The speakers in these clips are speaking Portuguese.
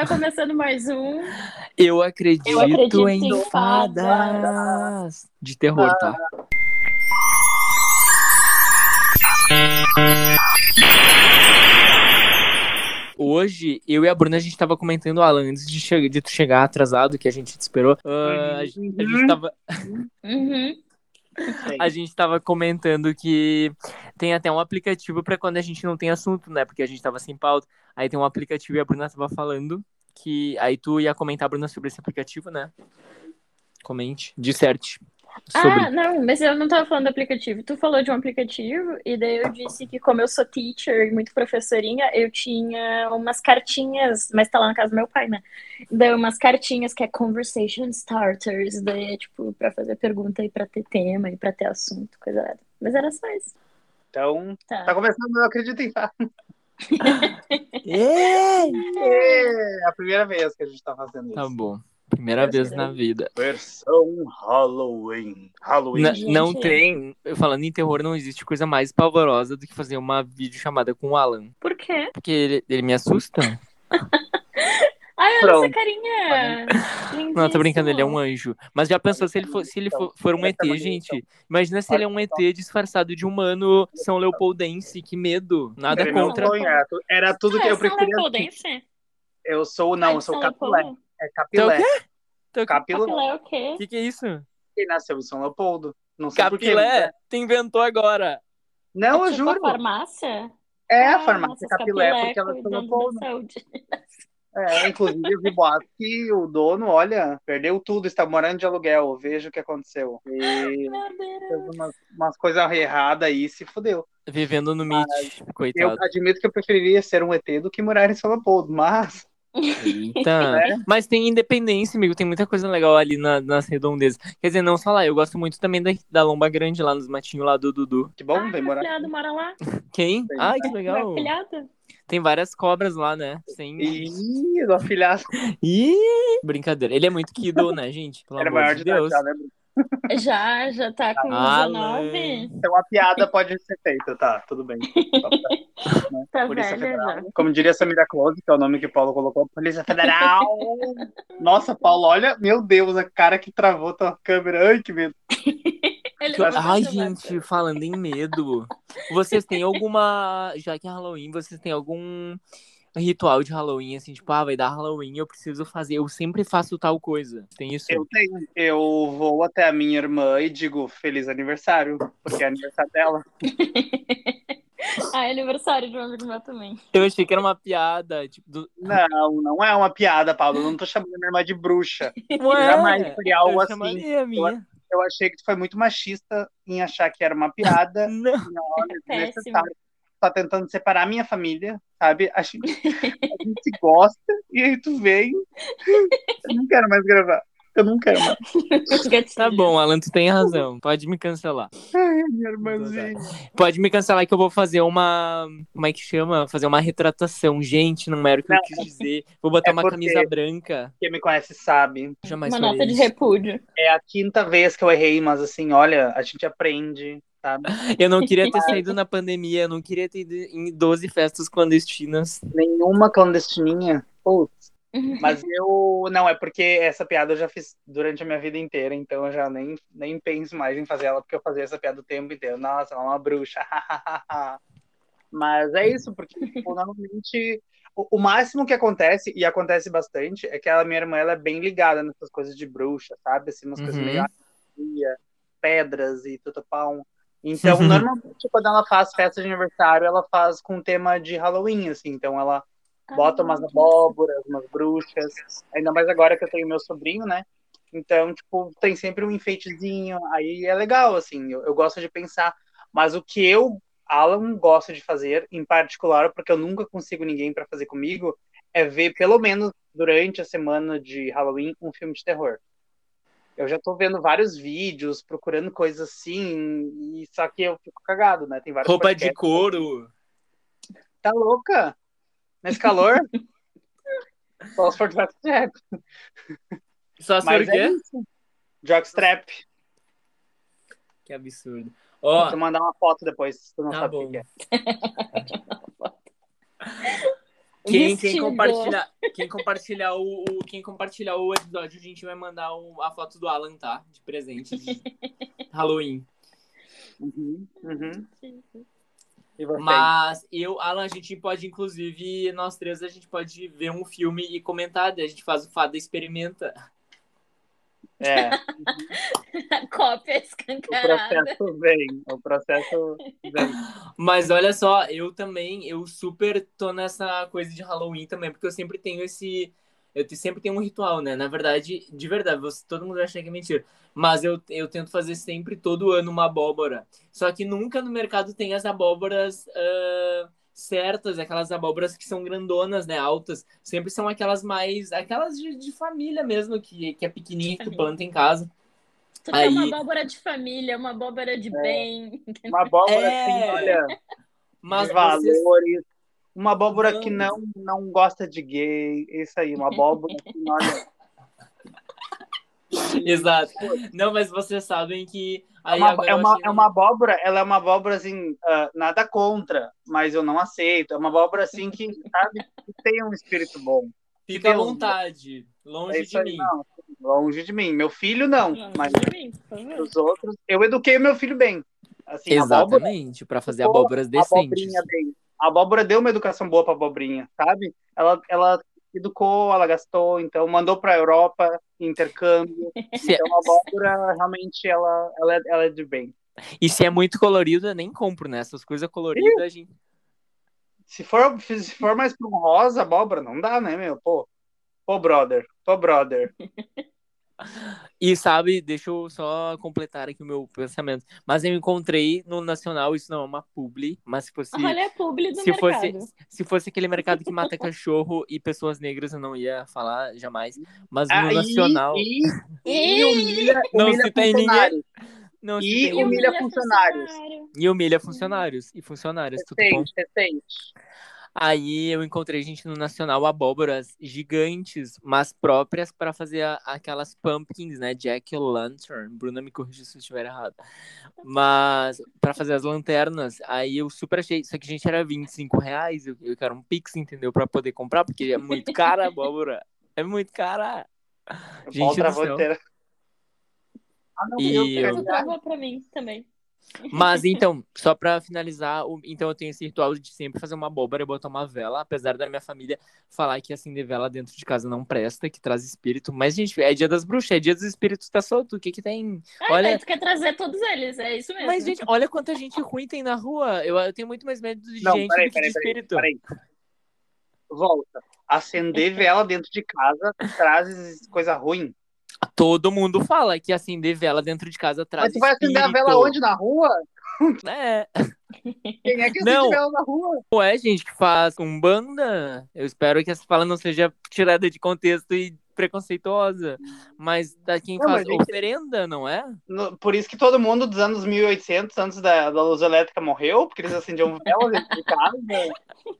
Está começando mais um. Eu acredito, Eu acredito em em fadas. De terror, tá? Hoje, eu e a Bruna, a gente tava comentando, Alan, antes de, che de tu chegar atrasado, que a gente te esperou. ah, a, gente, a gente tava, Uhum. A gente tava comentando que tem até um aplicativo pra quando a gente não tem assunto, né? Porque a gente tava sem pauta. Aí tem um aplicativo e a Bruna tava falando que. Aí tu ia comentar, Bruna, sobre esse aplicativo, né? Comente. Disserte. Sobre. Ah, não, mas eu não tava falando do aplicativo. Tu falou de um aplicativo, e daí eu disse que, como eu sou teacher e muito professorinha, eu tinha umas cartinhas, mas tá lá na casa do meu pai, né? Daí umas cartinhas que é conversation starters, daí é tipo pra fazer pergunta e pra ter tema e pra ter assunto, coisa nada. Mas era só isso. Então, Tá. tá começando, eu acredito em fato. Ei! É a primeira vez que a gente tá fazendo Tá isso. bom. Primeira vez na vida. Versão Halloween. Halloween. N- Gente. não tem, falando em terror, não existe coisa mais pavorosa do que fazer uma videochamada com o Alan. Por quê? Porque ele, ele me assusta. Ai, olha Pronto. essa carinha! Não, tô brincando, ele é um anjo. Mas já pensou se ele for, se ele for, for um ET, gente? Imagina se ele é um ET disfarçado de humano São Leopoldense, que medo. Nada contra. sonho, era, tu- era tudo que eu São preferia. Leopoldense? Eu sou, não, eu sou São capilé. É Então, o capilé. quê? Então, Capilé. Capilé é o quê? O que, que é isso? Quem nasceu em São Leopoldo. Não sei por quê. Capilé? Tu inventou agora. Não, eu tipo juro. a farmácia? É a Ah, farmácia capilé, capilé porque ela é São Leopoldo. É, inclusive eu vi boato que o dono, olha, perdeu tudo, está morando de aluguel. Veja o que aconteceu. E fez umas, umas coisas erradas aí e se fudeu. Vivendo no Eu coitado. admito que eu preferiria ser um ET do que morar em São Leopoldo, mas Eita. Mas tem independência, amigo. Tem muita coisa legal ali na- nas redondezas. Quer dizer, não só lá. Eu gosto muito também da, da Lomba Grande, lá nos matinhos lá do Dudu. que bom, Ah, vem morar. afilhado mora lá? Quem? Tem. Ai, que legal. Tem várias cobras lá, né? Sem... Ih, do afilhado. Ih, brincadeira. Ele é muito kiddo, né, gente? Pelo Era amor maior de Deus. já, né? Já, já tá com Alan. 19. Então a piada pode ser feita, tá, tudo bem. Né? Tá Polícia velha Federal. já. Como diria Samira Close, que é o nome que o Paulo colocou, Polícia Federal. Nossa, Paulo, olha, meu Deus, a cara que travou tua câmera. Ai, que medo. Ai, gente, falando em medo. Vocês têm alguma. Já que é Halloween, vocês têm algum ritual de Halloween, assim, tipo, ah, vai dar Halloween, eu preciso fazer. Eu sempre faço tal coisa. Tem isso? Eu tenho. Eu vou até a minha irmã e digo feliz aniversário, porque é aniversário dela. Ah, é aniversário de um amigo meu também. Eu achei que era uma piada. Tipo, do... Não, não é uma piada, Paulo. Eu não tô chamando a minha irmã de bruxa. Ué, Jamais faria algo eu assim. chamaria a minha. Eu achei que tu foi muito machista em achar que era uma piada. Não. Não, é Péssimo. Tá tentando separar a minha família, sabe? A gente, a gente se gosta e aí tu vem. Eu não quero mais gravar. Eu não quero mais. Tá bom, Alan, tu tem razão. Pode me cancelar. Ai, minha irmãzinha. Pode me cancelar que eu vou fazer uma. Como é que chama? Fazer uma retratação. Gente, não era o que eu Não. quis dizer. Vou botar É uma camisa branca. Quem me conhece sabe. Jamais Uma nota de repúdio. É a quinta vez que eu errei, mas assim, olha, a gente aprende, sabe? Eu não queria ter saído na pandemia, eu não queria ter ido em 12 festas clandestinas. Nenhuma clandestininha. Putz. Mas eu. Não, é porque essa piada eu já fiz durante a minha vida inteira, então eu já nem, nem penso mais em fazer ela, porque eu fazia essa piada o tempo inteiro. Nossa, ela é uma bruxa. Mas é isso, porque tipo, normalmente. O, o máximo que acontece, e acontece bastante, é que a minha irmã ela é bem ligada nessas coisas de bruxa, sabe? Assim, umas coisas Uhum. meio magia, pedras e tutupão. Então, normalmente, quando ela faz festa de aniversário, ela faz com tema de Halloween, assim. Então, ela bota umas Ah, abóboras, umas bruxas. Ainda mais agora que eu tenho meu sobrinho, né? Então, tipo, tem sempre um enfeitezinho. Aí é legal, assim. Eu, eu gosto de pensar. Mas o que eu, Alan, gosto de fazer, em particular, porque eu nunca consigo ninguém para fazer comigo, é ver, pelo menos durante a semana de Halloween, um filme de terror. Eu já tô vendo vários vídeos, procurando coisas assim, e só que eu fico cagado, né? Tem vários Roupa de podcasts. couro. Tá louca? Nesse calor? Só for jockstrap. Só se Mas é quê? isso. Jockstrap. Que absurdo. Vou te mandar uma foto depois, se tu não Tá sabe o bom. que é. Quem, quem compartilhar, quem compartilhar o, o- quem compartilhar o episódio, a gente vai mandar o- a foto do Alan, tá? De presente de Halloween. Uhum, uhum. Mas eu, Alan, a gente pode, inclusive, nós três, a gente pode ver um filme e comentar, daí a gente faz o Fada Experimenta. É, Cópia o escancarada. processo vem. O processo vem. Mas olha só, eu também, eu super tô nessa coisa de Halloween também, porque eu sempre tenho esse. Eu sempre tenho um ritual, né? Na verdade, de verdade, você, todo mundo vai achar que é mentira. Mas eu, eu tento fazer sempre, todo ano, uma abóbora. Só que nunca no mercado tem as abóboras ah, certas, aquelas abóboras que são grandonas, né? Altas. Sempre são aquelas mais. Aquelas de, de família mesmo, que, que é pequenininha, que tu planta em casa. Tu quer uma Aí- abóbora de família, uma abóbora de bem. Uma abóbora É. assim, olha, Mas de vocês. valores. Uma abóbora Não. que não, não gosta de gay. Isso aí, uma abóbora assim, olha. Exato. Não, mas vocês sabem que. É uma, agora é, uma, achei- é uma abóbora, ela é uma abóbora assim, ah, nada contra, mas eu não aceito. É uma abóbora assim que, sabe, que tem um espírito bom. Fica à vontade, longe É de aí, mim. não. Longe de mim. Meu filho não, Longe mas de mim, favor. os outros. Eu eduquei o meu filho bem. Assim, Exatamente, pra fazer abóboras a decentes. abobrinha bem. A abóbora deu uma educação boa pra abobrinha, sabe? Ela, ela educou, ela gastou, então mandou pra Europa, intercâmbio. Então a abóbora realmente ela, ela, é, ela é de bem. E se é muito colorido, eu nem compro, né? Essas coisas coloridas, a gente. Se for, se for mais pra um rosa, abóbora, não dá, né, meu? Pô, pô, brother, pô, brother. E sabe, deixa eu só completar aqui o meu pensamento. Mas eu encontrei no Nacional, isso não é uma publi, mas se fosse. Olha a publi do Se mercado. fosse, se fosse aquele mercado que mata cachorro e pessoas negras, eu não ia falar jamais. Mas no e- Nacional. E, e, humilha, Não humilha cita aí funcionários. Não, se E tem- humilha funcionários. funcionário. e humilha funcionários e funcionárias, tudo bom. Recente, recente. Aí eu encontrei gente no Nacional abóboras gigantes, mas próprias para fazer a- aquelas pumpkins, né? Jack o Lantern. Bruna me corrija se eu estiver errado. Mas para fazer as lanternas, aí eu super achei. Só que, gente, era 25 reais. Eu, eu quero um Pix, entendeu? Para poder comprar, porque é muito cara a abóbora. É muito cara. Gente Volta do a céu. Ah, não, E eu, eu- pra mim também. Mas então, só pra finalizar, o- então eu tenho esse ritual de sempre fazer uma abóbora e botar uma vela, apesar da minha família falar que acender vela dentro de casa não presta, que traz espírito. Mas, gente, é dia das bruxas, é dia dos espíritos, tá solto. O que que tem? Ah, Olha- daí tu quer trazer todos eles, é isso mesmo. Mas, gente, olha quanta gente ruim tem na rua. Eu, eu tenho muito mais medo de Não, gente peraí, do que de peraí, peraí, espírito. peraí. Volta. Acender vela dentro de casa traz coisa ruim. Todo mundo fala que acender vela dentro de casa traz Mas tu vai acender a vela onde? Na rua? É, Quem é que Não. acende vela na rua? não é gente que faz com banda. Eu espero que essa fala não seja tirada de contexto e preconceituosa. Mas da quem Não, faz gente- oferenda, não é? No- por isso que todo mundo dos anos 1800, antes da, da luz elétrica, morreu, porque eles acendiam vela dentro de casa.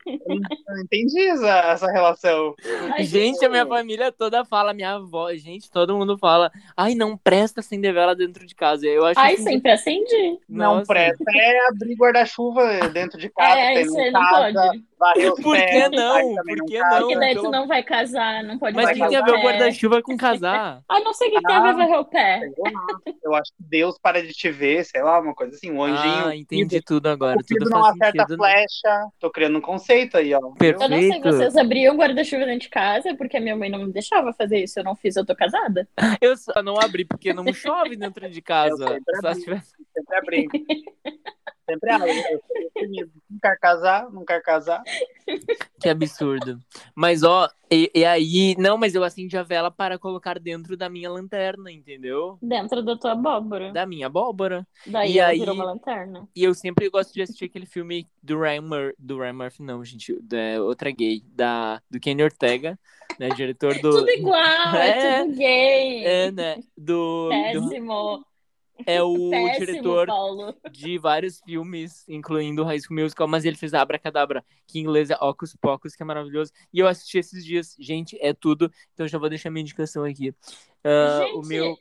Eu não, entendi essa, essa relação. Ai, gente, a minha família toda fala, minha avó, gente, todo mundo fala, ai, não presta acender vela dentro de casa. Eu acho Ai, assim, sempre acendi. Não nossa, presta é abrir guarda-chuva dentro de casa, É, tem isso em aí não casa, pode. Varrer os Por que pés, não? Por que não? Porque daí tu não vai casar, não pode Mas o varrer que tem a ver o guarda-chuva com casar? Ah, não sei o que tem a ver Ah. varrer o pé. Eu acho que Deus para de te ver, sei lá, uma coisa assim, um anjinho. ah, entendi tudo agora. O Tudo não acerta sentido. né? flecha. Tô criando um conceito aí, ó. Perfeito. Eu não sei, vocês abriam guarda-chuva dentro de casa porque a minha mãe não me deixava fazer isso. Eu não fiz, eu tô casada. Eu só não abri porque não chove dentro de casa. Eu sempre Só abri. se tivesse... Sempre abri. Sempre abro. Eu. Não quer casar, não quer casar. Que absurdo. Mas, ó, e, e aí... Não, mas eu acendi a vela para colocar dentro da minha lanterna, entendeu? Dentro da tua abóbora. Da minha abóbora. Daí E ela aí- virou uma lanterna. E eu sempre gosto de assistir aquele filme do Ryan Murphy, do Ryan Murphy não, gente, da outra gay, da, do Kenny Ortega, né, diretor do... Tudo igual, é, É, tudo gay. É, né, do... do Péssimo. É o Péssimo, diretor Paulo. de vários filmes, incluindo High School Musical, mas ele fez Abracadabra, que em inglês é Ocus Pocus, que é maravilhoso. E eu assisti esses dias. Gente, é tudo. Então já vou deixar minha indicação aqui. Ah, Gente, o meu...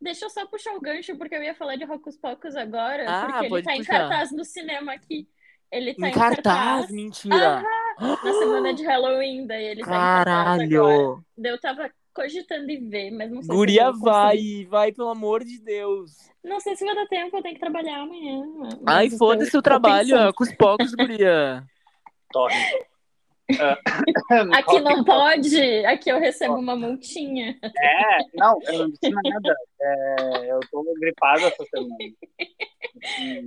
deixa eu só puxar o gancho, porque eu ia falar de Hocus Pocus agora, Ah, porque ele tá em puxar. cartaz no cinema aqui. Ele tá Em em cartaz, cartaz. mentira. Na semana de Halloween, daí ele tá em cartaz agora. Caralho. Eu tava cogitando em ver, mas não sei se Guria, conseguir. vai, vai, pelo amor de Deus. Não sei se vai dar tempo, eu tenho que trabalhar amanhã. Ai, foda-se o trabalho, ó, com os poucos, guria. Torre. Ah, Aqui não pode, aqui eu recebo uma multinha. É, não, eu não disse nada. É, eu tô gripada essa semana.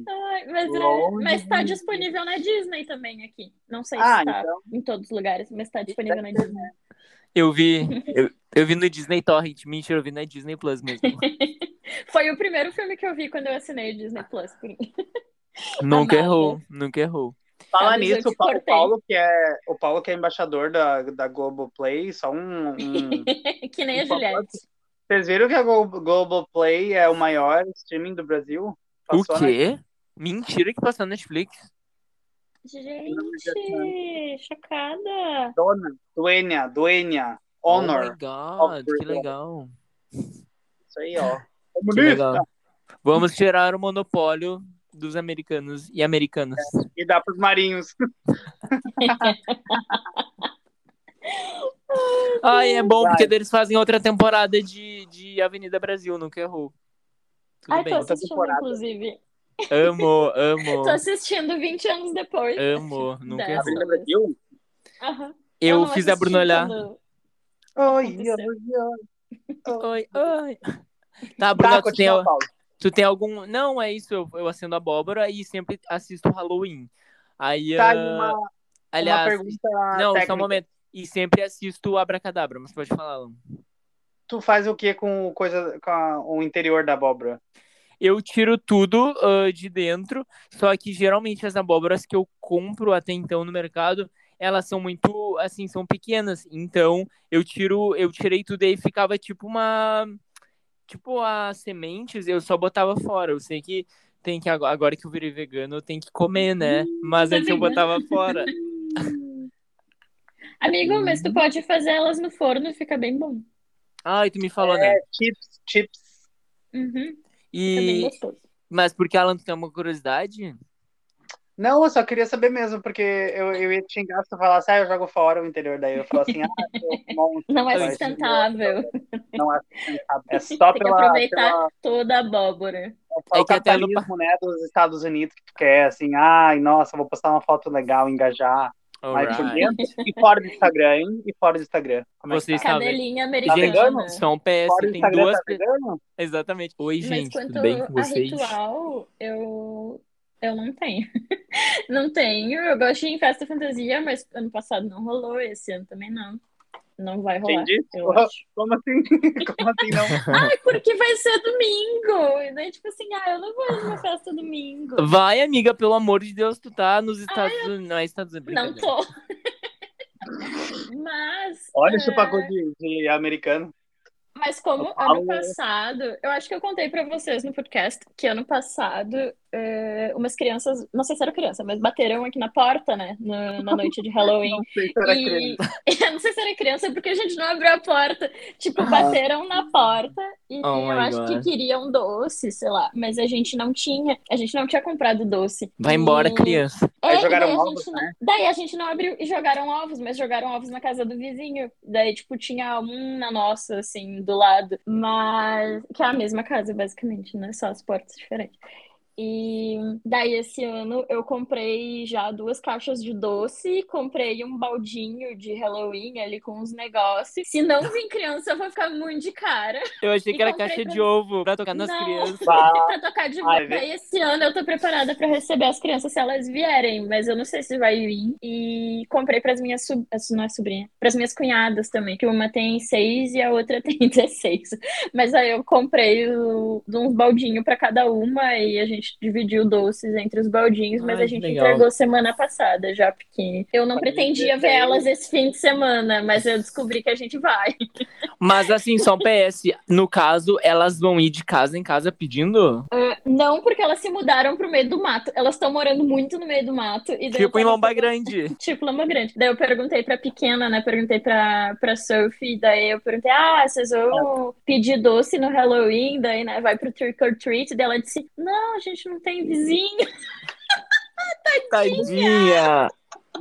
Ai, mas, é, mas tá disponível na Disney também aqui. Não sei Ah, se tá então. em todos os lugares, mas tá disponível na Disney. Eu vi, eu, eu vi no Disney Torrent, mentira, eu vi na Disney Plus mesmo. Foi o primeiro filme que eu vi quando eu assinei o Disney Plus. Nunca errou, nunca errou. Eu nisso, o Pa- o cortei. Paulo, que é, o Paulo, que é embaixador da, da Globoplay, só um. um- que nem a Por favor. Juliette. Vocês viram que a Glo- Globoplay é o maior streaming do Brasil? O Passou na- quê? Mentira que passou na Netflix. Gente, chocada. Dona, Duênia, Duênia, Oh my Honor. god, que legal. Isso aí, ó. Que legal. Vamos tirar o monopólio dos americanos e americanas. E dá pros marinhos. Ai, é bom Vai. porque eles fazem outra temporada de, de Avenida Brasil, nunca errou. Tudo Ai, bem. tô outra assistindo, temporada. inclusive. Amo, amo, Tô assistindo 20 anos depois. amo, nunca Brasil? Aham. Eu não fiz a Bruna olhar. quando- Oi, oi, oi. Oi, oi. Tá, Bruna, Tá, tu, tem, tu tem algum. Não, é isso, eu, eu acendo abóbora e sempre assisto Halloween. Aí, Tá, e uma, uma aliás, pergunta não, técnica. só um momento. E sempre assisto Abracadabra, mas pode falar, Alan. Tu faz o que com, coisa, com a- o interior da abóbora? Eu tiro tudo ah, de dentro, só que geralmente as abóboras que eu compro até então no mercado, elas são muito, assim, são pequenas. Então, eu tiro, eu tirei tudo e aí ficava tipo uma tipo as sementes, eu só botava fora. Eu sei que tem que agora que eu virei vegano, eu tenho que comer, né? Mas tá antes eu botava fora. Amigo, mas tu pode fazer elas no forno, fica bem bom. Ai, tu me falou, né? É, chips, chips. Uhum, bem E gostoso. mas porque Alan, tu tem uma curiosidade? Não, eu só queria saber mesmo, porque eu, eu ia te xingar se tu falasse, ah, eu jogo fora o interior. Daí eu falo assim, ah, eu monstro, Não é sustentável. Não é sustentável. É só Tem que pela, aproveitar pela, toda a abóbora. É que até no capitalismo, né, dos Estados Unidos que tu quer, assim, ai, nossa, vou postar uma foto legal, engajar. Mas por Alright. dentro e fora do Instagram, hein? E fora do Instagram. Como é que Vocês tá? sabem. Cadelinha Gente, americana. só um PS, Fora do tem duas. tá vegano? Exatamente. Oi, Mas gente, quanto tudo bem com vocês? ritual, eu, eu não tenho. Não tenho. Eu gosto de ir em festa fantasia, mas ano passado não rolou, esse ano também não. Não vai rolar, Entendi. eu acho. Como assim? Como assim não? Ai, porque vai ser domingo. E daí, tipo assim, ah, eu não vou numa festa domingo. Vai, amiga, pelo amor de Deus, tu tá nos Estados Unidos. Não é Estados Unidos. Não tô. Mas. Olha é, esse pacote de, de americano. Mas como Eu ano passado, eu acho que eu contei pra vocês no podcast que ano passado é, umas crianças, não sei se era criança, mas bateram aqui na porta, né, na, na noite de Halloween. Não sei se era E criança. eu não sei se era criança porque a gente não abriu a porta. Tipo, bateram na porta e Oh eu acho que God. queriam doce, sei lá, mas a gente não tinha, a gente não tinha comprado doce. Vai embora, E- criança. Aí é, jogaram daí a ovos, gente né? não- Daí a gente não abriu e jogaram ovos, mas jogaram ovos na casa do vizinho. Daí, tipo, tinha um na nossa, assim, do lado. Mas. Que é a mesma casa, basicamente, né? Só as portas diferentes. E daí, esse ano, eu comprei já duas caixas de doce, comprei um baldinho de Halloween ali com uns negócios. Se não vir criança, eu vou ficar muito de cara Eu achei E que era caixa pra- de ovo pra tocar nas Não. crianças. Pra tocar de volta. E esse ano eu tô preparada pra receber as crianças se elas vierem, mas eu não sei se vai vir. E comprei pras minhas sub... não é sobrinha, pras minhas cunhadas também, que uma tem seis e a outra tem 16. Mas aí eu comprei o... uns baldinhos pra cada uma e a gente dividiu doces entre os baldinhos, mas Ai, a gente legal. entregou semana passada já, porque eu não Pode pretendia ver elas esse fim de semana, mas eu descobri que a gente vai. Mas assim, só um PS. No caso, elas vão ir de casa em casa pedindo? Ah, não, porque elas se mudaram pro meio do mato. Elas estão morando muito no meio do mato. E Tipo em Lomba Grande. Tipo Lama Grande. Daí eu perguntei pra pequena, né? Perguntei pra, pra Sophie. Daí eu perguntei: Ah, vocês vão pedir doce no Halloween? Daí, né? Vai pro trick or treat. Daí ela disse: Não, a gente não tem vizinho. Tadinha!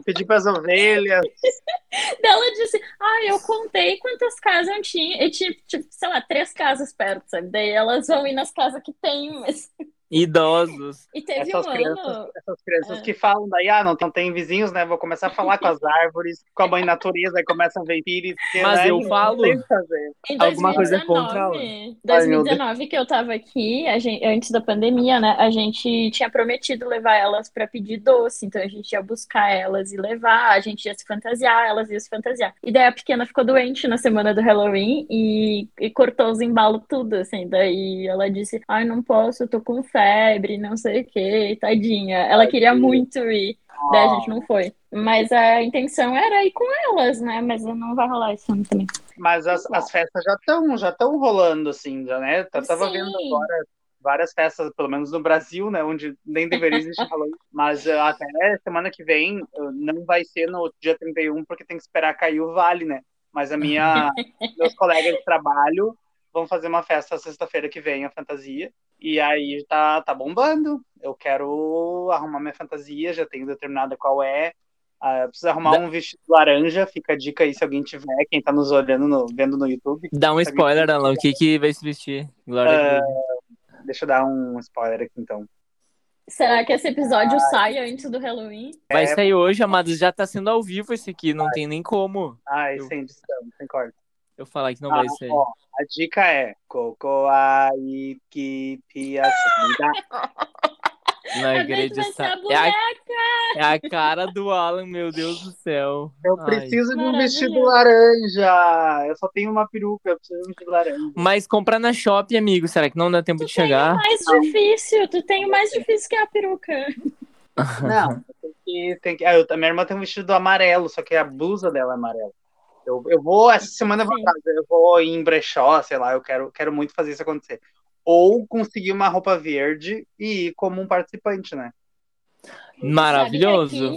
Pedir pras ovelhas. Daí ela disse, ah, eu contei quantas casas eu tinha. E tinha, tipo, sei lá, três casas perto, sabe? Daí elas vão ir nas casas que tem, mas... Idosos. E teve Essas um crianças, ano... essas crianças É. que falam daí, ah, não, não tem vizinhos, né? Vou começar a falar com as árvores, com a mãe natureza, aí começam a ver porque, Mas né, eu falo. Em Alguma coisa 2019, contra ela? 2019 que eu tava aqui, a gente, antes da pandemia, né? A gente tinha prometido levar elas pra pedir doce, então a gente ia buscar elas e levar, a gente ia se fantasiar, elas iam se fantasiar. E daí a pequena ficou doente na semana do Halloween e, e cortou os embalos tudo, assim. Daí ela disse: Ai, não posso, eu tô com febre, não sei o que, tadinha. Ela queria muito ir. Daí a gente não foi. Mas a intenção era ir com elas, né? Mas não vai rolar esse ano também. Mas as, as festas já estão já tão rolando, assim, já, né? Eu tava Sim. vendo agora várias festas, pelo menos no Brasil, né? Onde nem deveria existir Halloween. Mas eh, até semana que vem eh, não vai ser no dia 31, porque tem que esperar cair o vale, né? Mas a minha, meus colegas de trabalho vão fazer uma festa sexta-feira que vem, a fantasia. E aí tá, tá bombando. Eu quero arrumar minha fantasia, já tenho determinada qual é. Ah, eu preciso arrumar um vestido laranja, fica a dica aí se alguém tiver, quem tá nos olhando, no- vendo no YouTube. Dá um spoiler, Alan. O que que vai se vestir? Glória Deus. Deixa eu dar um spoiler aqui então. Será que esse episódio sai antes do Halloween? Vai sair hoje, amados. Já tá sendo ao vivo esse aqui. Não tem nem como Ai, Eu- sem edição, sem corte. Eu falar que não Ah, vai sair. ó, a dica é Cocoa Ikipia Não A acredito. gente vai ser a É a, é a cara do Alan, meu Deus do céu. Eu Ai. preciso de um vestido laranja. Eu só tenho uma peruca, eu preciso de um vestido laranja. Mas comprar na Shop, amigo. Será que não dá tempo de chegar? Mais difícil, tu tem o mais difícil que é a peruca. Não, tem que. Tem que... Ah, eu, a minha irmã tem um vestido amarelo, só que a blusa dela é amarela. Eu, eu vou, essa semana eu vou, eu vou em brechó, sei lá, eu quero, quero muito fazer isso acontecer. Ou conseguir uma roupa verde e ir como um participante, né? Maravilhoso.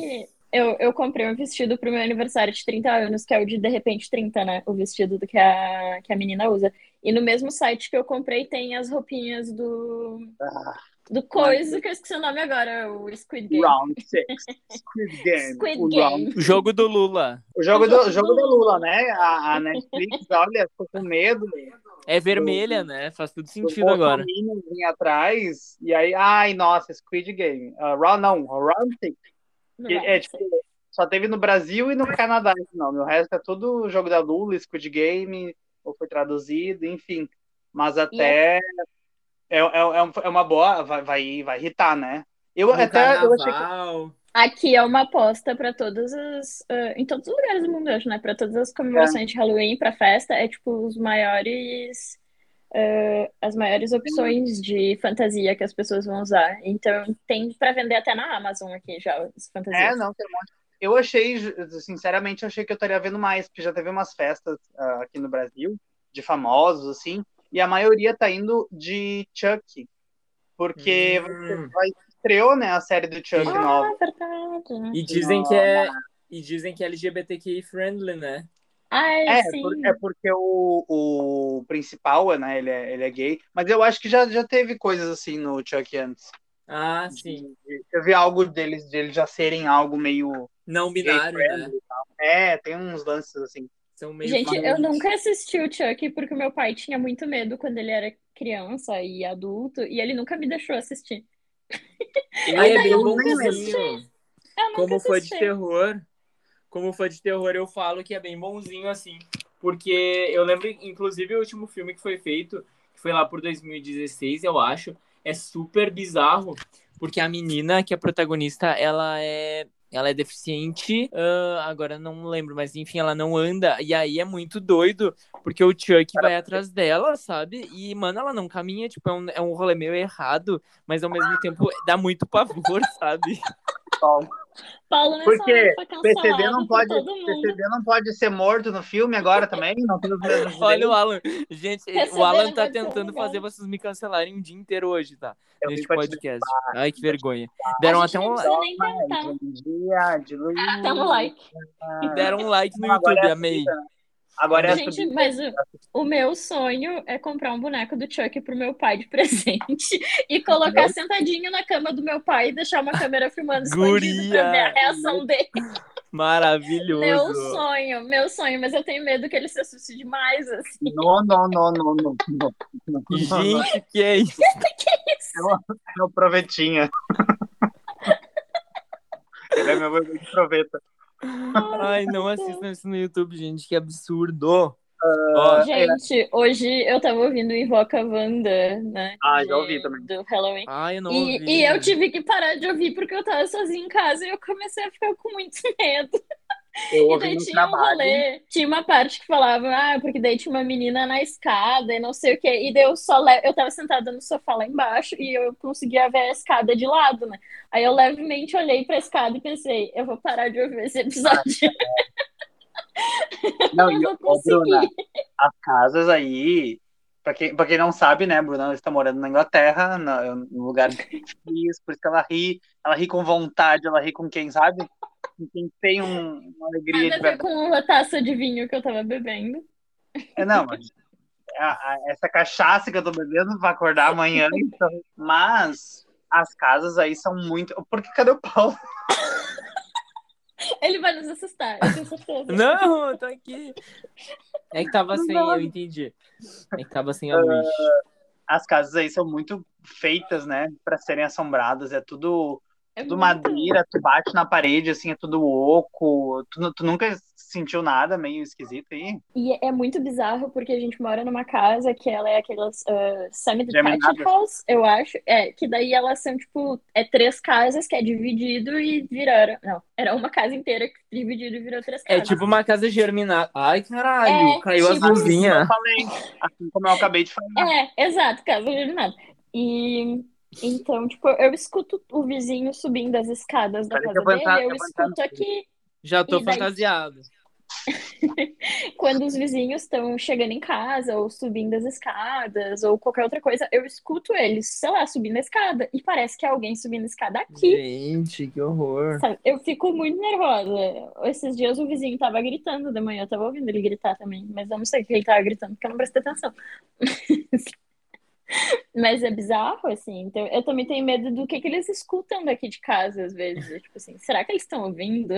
Eu, eu comprei um vestido pro meu aniversário de 30 anos, que é o de De Repente 30, né? O vestido do que a, que a menina usa. E no mesmo site que eu comprei tem as roupinhas do. Ah, Do coisa, que eu esqueci o nome agora, o Squid Game. round Six. Squid Game. Squid o, Game. round- jogo do Lula. o jogo, O do, jogo o jogo do Lula. Lula, né? A, a Netflix, olha, ficou com medo. É vermelha, né? Faz tudo sentido agora. Atrás, e aí, ai, nossa, Squid Game. Uh, round, não, Round Six. Não Que vai é, ser. tipo, só teve no Brasil e no Canadá esse nome. O resto é tudo jogo da Lula, Squid Game, ou foi traduzido, enfim. Mas até é, é, é um- é uma boa, vai, vai, vai irritar, né? Eu No até eu achei que. Aqui é uma aposta para todas as. ah, em todos os lugares do mundo, eu acho, né? Para todas as comemorações de Halloween, para festa, é tipo os maiores. ah, as maiores opções de fantasia que as pessoas vão usar. Então tem para vender até na Amazon aqui já as É, fantasias. não, tem um monte. Eu achei, sinceramente, eu achei que eu estaria vendo mais, porque já teve umas festas ah, aqui no Brasil, de famosos, assim, e a maioria tá indo de Chuck, porque Hum. vai, estreou, né, a série do Chuck Ah, nova. Verdade. E dizem que é. E dizem que é LGBTQI friendly, né? Ai, É, sim. por- é porque o, o principal, né, ele é, ele é gay, mas eu acho que já, já teve coisas assim no Chuck antes. Ah, De- sim. de- Eu vi algo deles, de eles já serem algo meio Não binário, né? e. É, tem uns lances assim. São meio Gente, eu nunca assisti o Chuck porque o meu pai tinha muito medo quando ele era criança e adulto, e ele nunca me deixou assistir. Ai, é bem bonzinho. Como fã de terror, como fã de terror, eu falo que é bem bonzinho, assim. Porque eu lembro, inclusive, o último filme que foi feito, que foi lá por 2016, eu acho, é super bizarro. Porque a menina, que é a protagonista, ela é. Ela é deficiente, ah, agora não lembro, mas enfim, ela não anda. E aí é muito doido, porque o Chuck vai atrás dela, sabe? E, mano, ela não caminha, tipo, é um, é um rolê meio errado, mas ao mesmo tempo dá muito pavor, sabe? Paulo. Nessa Porque foi PCD não por pode, todo mundo. PCD não pode ser morto no filme agora também, não tem os mesmos Olha o Alan. Gente, Receber o Alan tá ser tentando fazer vocês me cancelarem um dia inteiro hoje, tá? Eu Neste podcast. Ai, que vergonha. Deram até um, luz. Dá um like. deram um like no YouTube, é amei. vida, né? Agora é Gente, mas o, o meu sonho é comprar um boneco do Chuck pro meu pai de presente e colocar sentadinho na cama do meu pai e deixar uma câmera filmando escondido pra ver a Guria! reação dele. Maravilhoso. Meu sonho, meu sonho, mas eu tenho medo que ele se assuste demais, assim. Não, não, não, não, não. não. Gente, que é isso? É uma, é uma provetinha. Ele é meu bebê de proveta. Ai, não assistam isso no YouTube, gente, que absurdo. Ó, Gente, hoje eu tava ouvindo o Invoca Wanda, né? Ah, já de- ouvi também. Do Halloween. ai, eu não E, ouvi. e eu tive que parar de ouvir porque eu tava sozinha em casa e eu comecei a ficar com muito medo. Eu E ouvi daí no tinha um trabalho. rolê, tinha uma parte que falava, ah, porque daí tinha uma menina na escada e não sei o quê. E daí eu só le... eu tava sentada no sofá lá embaixo e eu conseguia ver a escada de lado, né? Aí eu levemente olhei pra escada e pensei, eu vou parar de ouvir esse episódio. Não, eu e, vou ô, Bruna, as casas aí, pra quem, pra quem não sabe, né, Bruna, está morando na Inglaterra, na- num lugar feliz, por isso que ela ri, ela ri com vontade, ela ri com quem sabe, quem tem um- uma alegria Nada de a ver verdade. com uma taça de vinho que eu tava bebendo. É, não, mas a- a- essa cachaça que eu tô bebendo vai acordar amanhã, então. Mas as casas aí são muito. Porque cadê o Paulo? Ele vai nos assustar, eu tenho certeza. Não, eu tô aqui. É que tava sem, Não. eu entendi. É que tava sem a luz. As casas aí são muito feitas, né, pra serem assombradas. É tudo, É tudo muito- madeira, tu bate na parede, assim, é tudo oco. Tu, tu nunca sentiu nada meio esquisito aí? E é muito bizarro porque a gente mora numa casa que ela é aquelas uh, semi-detached Geminadas. house, eu acho. É, que daí elas são, tipo, é três casas que é dividido e viraram. Não, era uma casa inteira que dividido e virou três É casas. tipo uma casa germinada. Ai, caralho, É, caiu as tipo- Eu luzinhas. assim como eu acabei de falar. É, exato, casa germinada. E então, tipo, eu escuto o vizinho subindo as escadas da Peraí que casa eu vou dele, eu eu vou entrar escuto aqui. Já tô daí- fantasiado. Quando os vizinhos estão chegando em casa, ou subindo as escadas, ou qualquer outra coisa, eu escuto eles, sei lá, subindo a escada. E parece que é alguém subindo a escada aqui. Gente, que horror. sabe? Eu fico muito nervosa. Esses dias o vizinho tava gritando de manhã, eu tava ouvindo ele gritar também, mas eu não sei o que ele tava gritando, porque eu não prestei atenção. Mas é bizarro, assim. Então, eu também tenho medo do que, que eles escutam daqui de casa, às vezes. Tipo assim, será que eles estão ouvindo?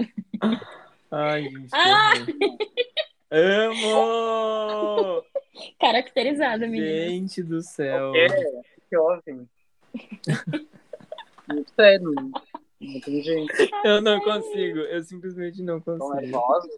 Ai, gente. Ah! Amo! Caracterizada, menina. Gente do céu. É, que houve? Muito sério. Não tem jeito. Eu não consigo. Eu simplesmente não Tão consigo. nervosa.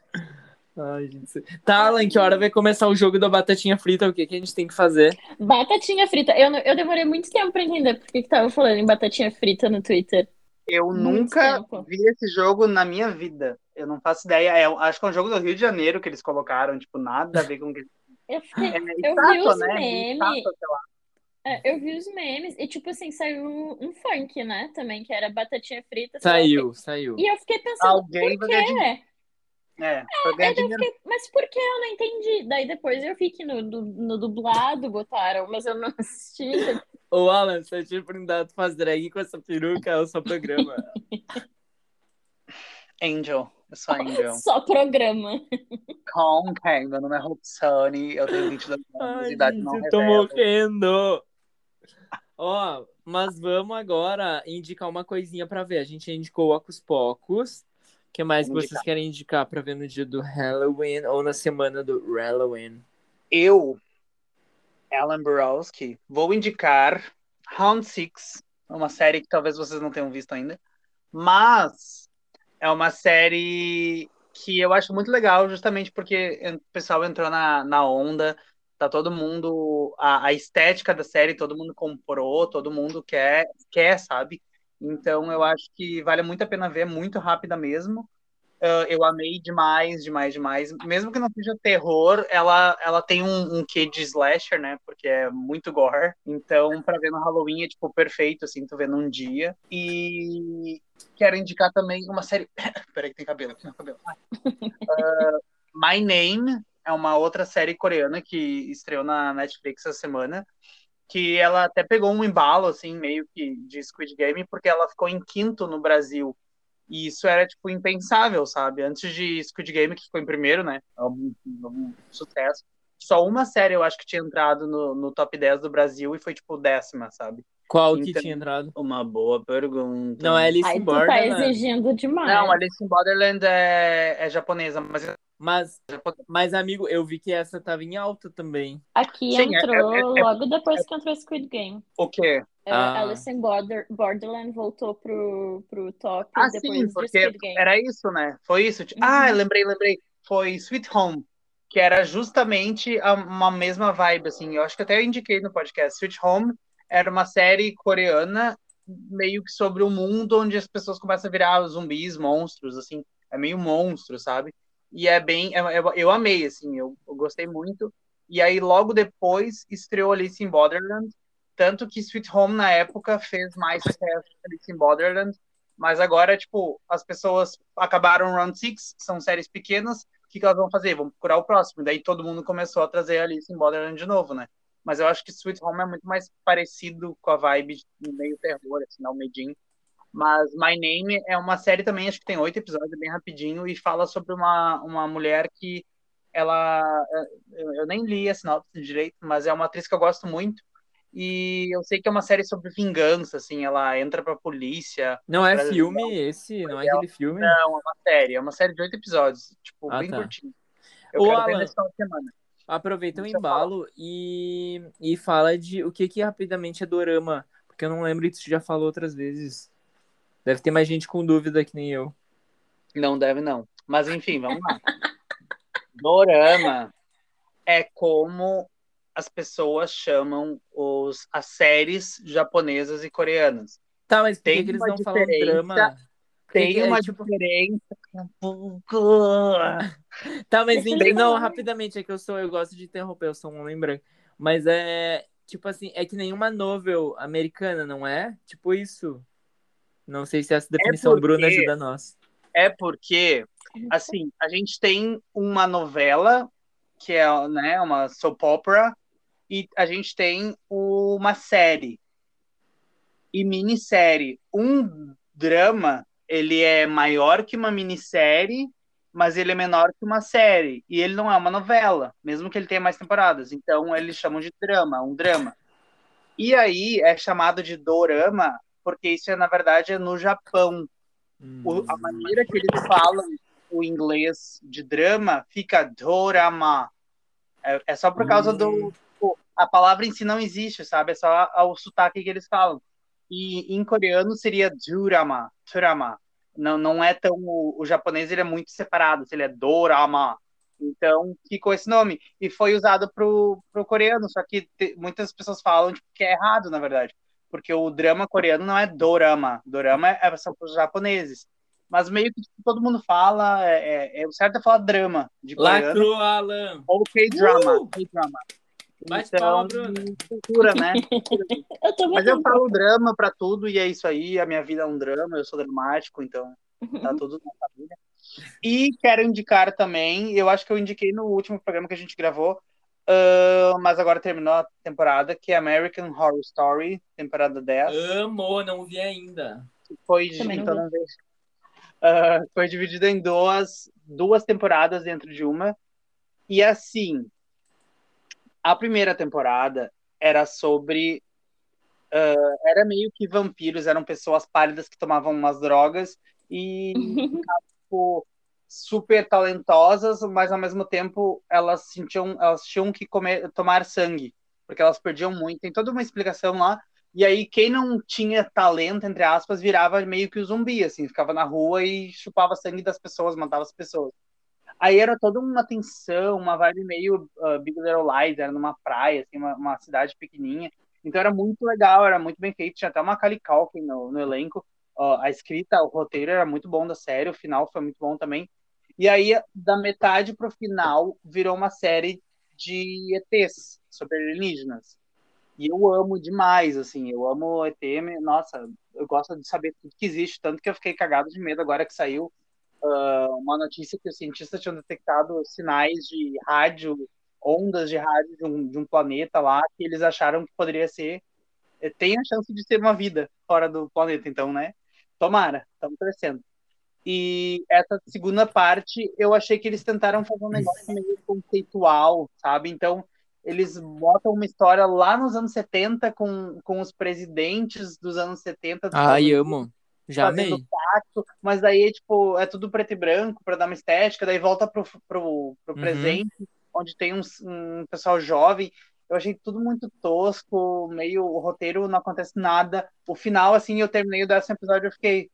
Ai, gente. Tá, Alan, que hora vai começar o jogo da batatinha frita? O que, que a gente tem que fazer? Batatinha frita. Eu, eu demorei muito tempo pra entender por que que tava falando em batatinha frita no Twitter. Eu Muito nunca tempo. vi esse jogo na minha vida. Eu não faço ideia. É, acho que é um jogo do Rio de Janeiro que eles colocaram, tipo, nada a ver com o que. Eu, fiquei, É eu vi estátua, os né? memes. Estátua, sei lá. é, eu vi os memes e, tipo assim, saiu um funk, né? Também, que era batatinha frita. Saiu, saiu. E eu fiquei pensando, Alguém por quê? É, eu dinheiro. fiquei, mas por que eu não entendi? Daí depois eu vi que no, du- no dublado botaram, mas eu não assisti. Ô, Alan, se eu te perguntar, tu faz drag com essa peruca, é o seu programa. Angel. Eu sou Angel. Só programa. Com quem? Meu nome é Roxane, eu tenho 22 anos de idade não eu tô revela. morrendo. Ó, mas vamos agora indicar uma coisinha pra ver. A gente indicou o Ocus Pocos. O que mais Vamos vocês querem indicar pra ver no dia do Halloween ou na semana do Halloween? Eu, Alan Borowski, vou indicar Round Six, uma série que talvez vocês não tenham visto ainda, mas é uma série que eu acho muito legal, justamente porque o pessoal entrou na, na onda, tá todo mundo, a, a estética da série, todo mundo comprou, todo mundo quer, quer, sabe? Então eu acho que vale muito a pena ver, muito rápida mesmo. Uh, eu amei demais, demais, demais. Mesmo que não seja terror, ela, ela tem um, um quê de slasher, né? Porque é muito gore. Então, pra ver no Halloween é, tipo, perfeito, assim, tu vê num dia. E quero indicar também uma série... Peraí que tem cabelo aqui no cabelo. Uh, My Name é uma outra série coreana que estreou na Netflix essa semana. Que ela até pegou um embalo, assim, meio que de Squid Game, porque ela ficou em quinto no Brasil E isso era, tipo, impensável, sabe? Antes de Squid Game, que ficou em primeiro, né? É um, um sucesso. Só uma série eu acho que tinha entrado no, no top 10 do Brasil e foi, tipo, décima, sabe? Qual então, que tinha entrado? Uma boa pergunta. Não, é Alice in Borderland. tá exigindo demais. Não, Alice in Borderland é, é japonesa, mas... Mas, mas, amigo, eu vi que essa tava em alta também. Aqui Sim, é, entrou é, é, é, logo depois que entrou Squid Game. O quê? É, ah. Alice in Border, Borderland voltou pro, pro top ah, depois sim, porque Squid Game. Era isso, né? Foi isso. Uhum. Ah, lembrei, lembrei. Foi Sweet Home que era justamente a, uma mesma vibe, assim. Eu acho que até eu indiquei no podcast. Sweet Home era uma série coreana meio que sobre o um mundo onde as pessoas começam a virar zumbis, monstros, assim. É meio monstro, sabe? E é bem... É, é, eu amei, assim. Eu, eu, gostei muito. E aí, logo depois, estreou Alice in Borderland. Tanto que Sweet Home, na época, fez mais sucesso que Alice in Borderland. Mas agora, tipo, as pessoas acabaram Round Six, são séries pequenas, o que, que elas vão fazer? Vão procurar o próximo. Daí todo mundo começou a trazer Alice em Borderland de novo, né? Mas eu acho que Sweet Home é muito mais parecido com a vibe meio terror, assim, não medinho. Mas My Name é uma série também, acho que tem oito episódios, é bem rapidinho, e fala sobre uma, uma mulher que ela. Eu, eu nem li a sinopse direito, mas é uma atriz que eu gosto muito. E eu sei que é uma série sobre vingança, assim, ela entra pra polícia. Não é filme esse? Não é aquele filme? Não, é uma série. É uma série de oito episódios, tipo, ah, bem tá. curtinho. Eu Ô, quero Alan, semana. Aproveita o embalo e, e fala de o que que rapidamente é dorama, porque eu não lembro que tu já falou outras vezes. Deve ter mais gente com dúvida que nem eu. Não deve não. Mas enfim, vamos lá. dorama é como as pessoas chamam os, as séries japonesas e coreanas. Tá, mas tem que eles não falam drama? Tem que, uma é, tipo... diferença. tá, mas tem... não, rapidamente, é que eu sou, eu gosto de interromper, eu sou um homem branco. Mas é, tipo assim, é que nenhuma novel americana, não é? Tipo isso. Não sei se essa é definição é porque, Bruna ajuda nós. É porque, assim, a gente tem uma novela que é né, uma soap opera, e a gente tem uma série e minissérie. Um drama, ele é maior que uma minissérie, mas ele é menor que uma série. E ele não é uma novela, mesmo que ele tenha mais temporadas. Então, eles chamam de drama, um drama. E aí, é chamado de dorama, porque isso, é, na verdade, é no Japão. Hum. O, a maneira que eles falam o inglês de drama fica dorama. É, é só por causa hum. do, a palavra em si não existe, sabe? É só o sotaque que eles falam. E em coreano seria durama, turama. Não, não é tão. O, o japonês ele é muito separado, ele é dorama. Então ficou esse nome. E foi usado pro, pro coreano, só que te, muitas pessoas falam tipo, que é errado, na verdade. Porque o drama coreano não é dorama. Dorama é, é são para os japoneses. Mas meio que tipo, todo mundo fala, é, é, é, o certo é falar drama de coreano. Lacro, Alan! Ou K-drama. Uh! K-drama. Então, Bruno. Cultura, né? eu Mas eu falo drama pra tudo e é isso aí. A minha vida é um drama, eu sou dramático, então tá tudo na família. E quero indicar também, eu acho que eu indiquei no último programa que a gente gravou, uh, mas agora terminou a temporada, que é American Horror Story, temporada 10. Amo, não vi ainda. Foi, então não, vejo. Uh, foi dividida em duas, duas temporadas dentro de uma. E assim, a primeira temporada era sobre. Uh, era meio que vampiros, eram pessoas pálidas que tomavam umas drogas e tipo, super talentosas, mas ao mesmo tempo elas sentiam, elas tinham que comer, tomar sangue, porque elas perdiam muito. Tem toda uma explicação lá. E aí, quem não tinha talento, entre aspas, virava meio que o zumbi, assim, ficava na rua e chupava sangue das pessoas, matava as pessoas. Aí era toda uma tensão, uma vibe meio uh, Big Little Lies, era numa praia, assim, uma, uma, cidade pequenininha. Então era muito legal, era muito bem feito, tinha até uma Culkin no, no elenco. Uh, a escrita, o roteiro era muito bom da série, o final foi muito bom também. E aí, da metade pro final, virou uma série de ETs, sobre alienígenas. E eu amo demais, assim, eu amo ET, nossa, eu gosto de saber tudo que existe, tanto que eu fiquei cagado de medo agora que saiu uh, uma notícia que os cientistas tinham detectado sinais de rádio, ondas de rádio de um, de um planeta lá, que eles acharam que poderia ser. Eh, tem a chance de ser uma vida fora do planeta, então, né? Tomara, estamos crescendo. E essa segunda parte, eu achei que eles tentaram fazer um negócio meio conceitual, sabe? Então, eles botam uma história lá nos anos 70 com, com os presidentes dos anos 70. Dos Ai, anos amo. Já amei. pacto, mas daí, tipo, é tudo preto e branco para dar uma estética, daí volta pro, pro, pro Uhum. presente, onde tem um, um pessoal jovem. Eu achei tudo muito tosco, meio o roteiro não acontece nada. O final, assim, eu terminei o décimo episódio, eu fiquei.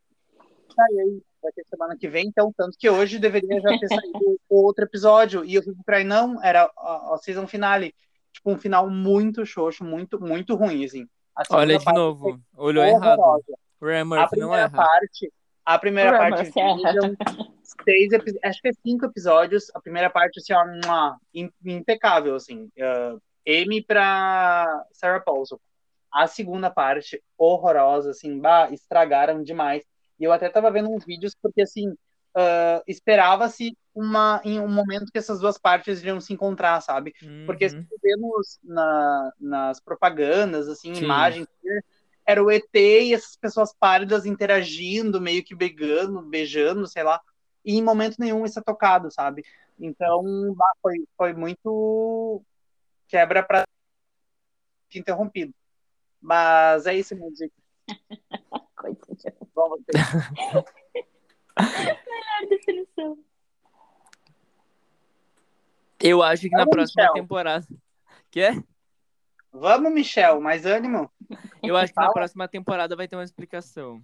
E aí? Vai ter semana que vem, então, tanto que hoje deveria já ter saído outro episódio. E eu fui pra não, era a, a season finale. Tipo, um final muito xoxo, muito, muito ruim, assim. Olha de novo. Olhou errado. Ryan A primeira parte, a primeira parte seis acho que é cinco episódios. A primeira parte assim, ó, impecável assim. Uh, M para Sarah Paulson. A segunda parte horrorosa assim, bah, estragaram demais. E eu até tava vendo uns vídeos porque assim, uh, esperava-se uma em um momento que essas duas partes iriam se encontrar, sabe? Porque se Uhum. vê nos, na, nas propagandas, assim, Sim. imagens, era o ET e essas pessoas pálidas interagindo, meio que beijando, beijando, sei lá, e em momento nenhum isso é tocado, sabe? Então, bah, foi, foi muito quebra pra interrompido. Mas é isso, meu dica. Coitadinha. Vamos ter. Melhor definição. Eu acho que na Vamos, próxima Michel. temporada. Que é? Vamos, Michel, mais ânimo? Eu acho que na próxima temporada vai ter uma explicação.